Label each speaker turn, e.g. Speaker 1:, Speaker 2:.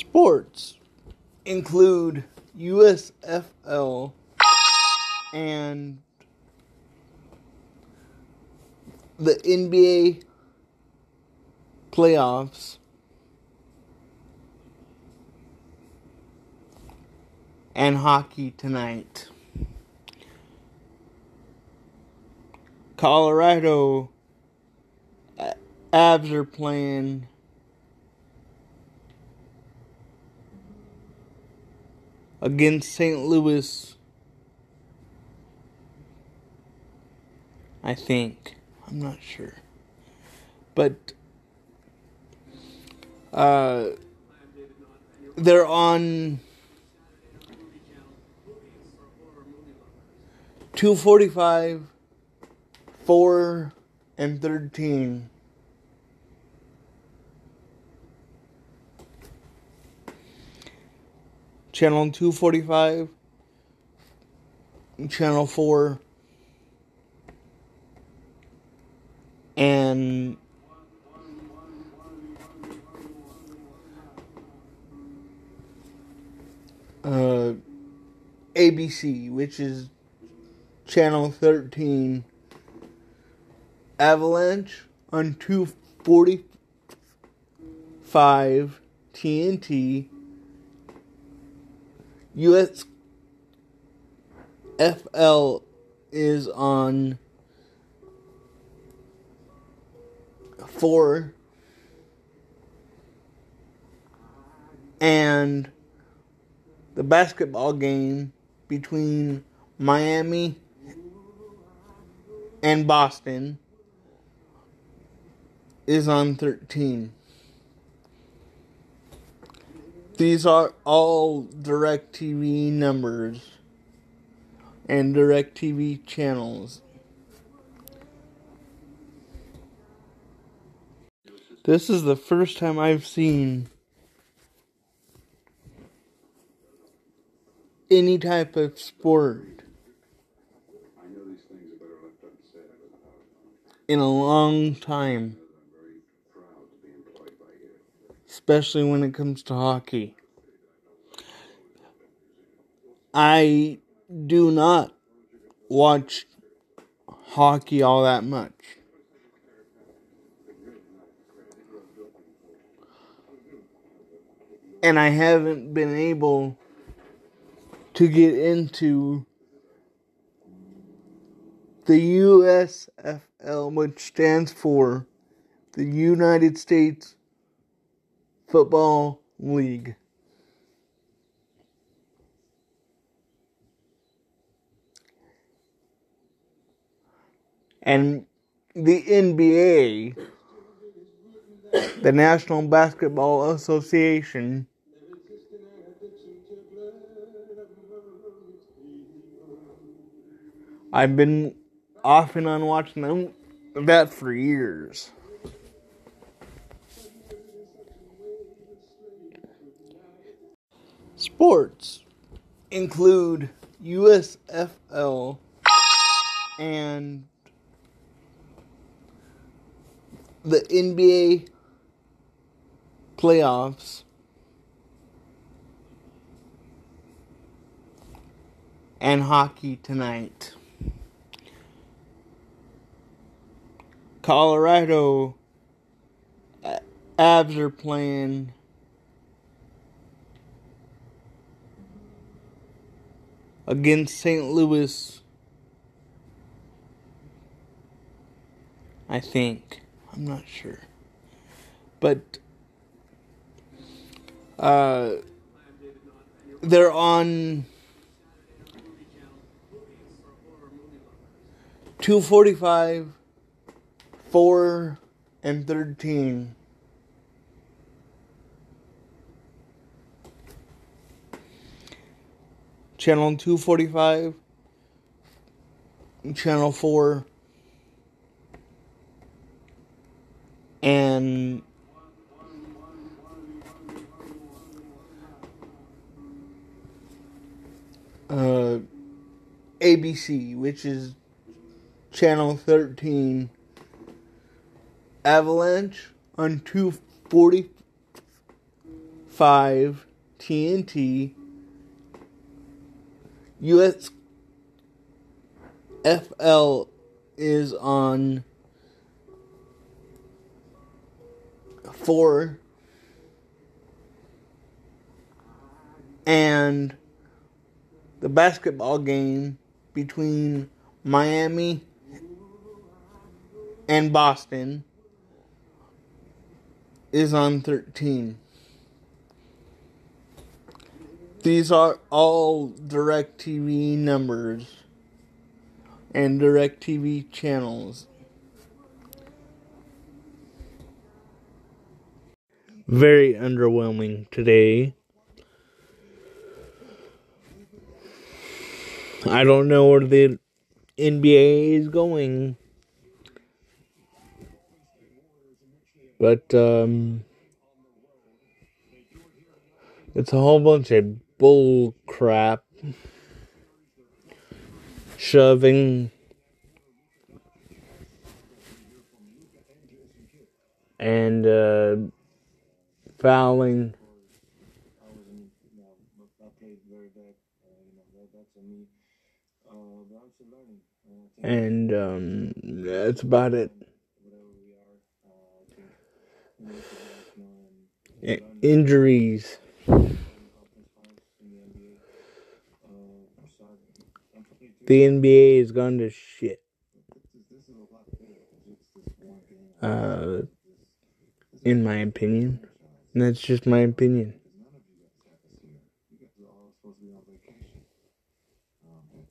Speaker 1: Sports include USFL and the NBA playoffs and hockey tonight. Colorado Avs are playing against St. Louis. I think. I'm not sure. But uh, they're on 245, 4, and 13. Channel 245, Channel 4, and uh, ABC, which is channel 13, Avalanche on 245 TNT, US FL is on 4 and the basketball game between Miami and Boston is on 13. These are all DirecTV numbers and DirecTV channels. This is the first time I've seen any type of sport in a long time. Especially when it comes to hockey. I do not watch hockey all that much. And I haven't been able to get into the USFL, which stands for the United States Football League. And the NBA, the National Basketball Association, I've been off and on watching them that for years. Sports include USFL and the NBA playoffs and hockey tonight. Colorado Avs are playing against St. Louis. I think. I'm not sure. But uh, they're on 245 4 and 13. Channel 245, Channel 4, and uh, ABC, which is Channel 13. Avalanche on 245 TNT, US FL is on 4 and the basketball game between Miami and Boston is on 13. These are all DirecTV numbers and DirecTV channels. Very underwhelming today. I don't know where the NBA is going. But um it's a whole bunch of bull crap. Shoving and uh, fouling and um, that's about it. Injuries. The NBA is gone to shit. Uh, in my opinion. And that's just my opinion.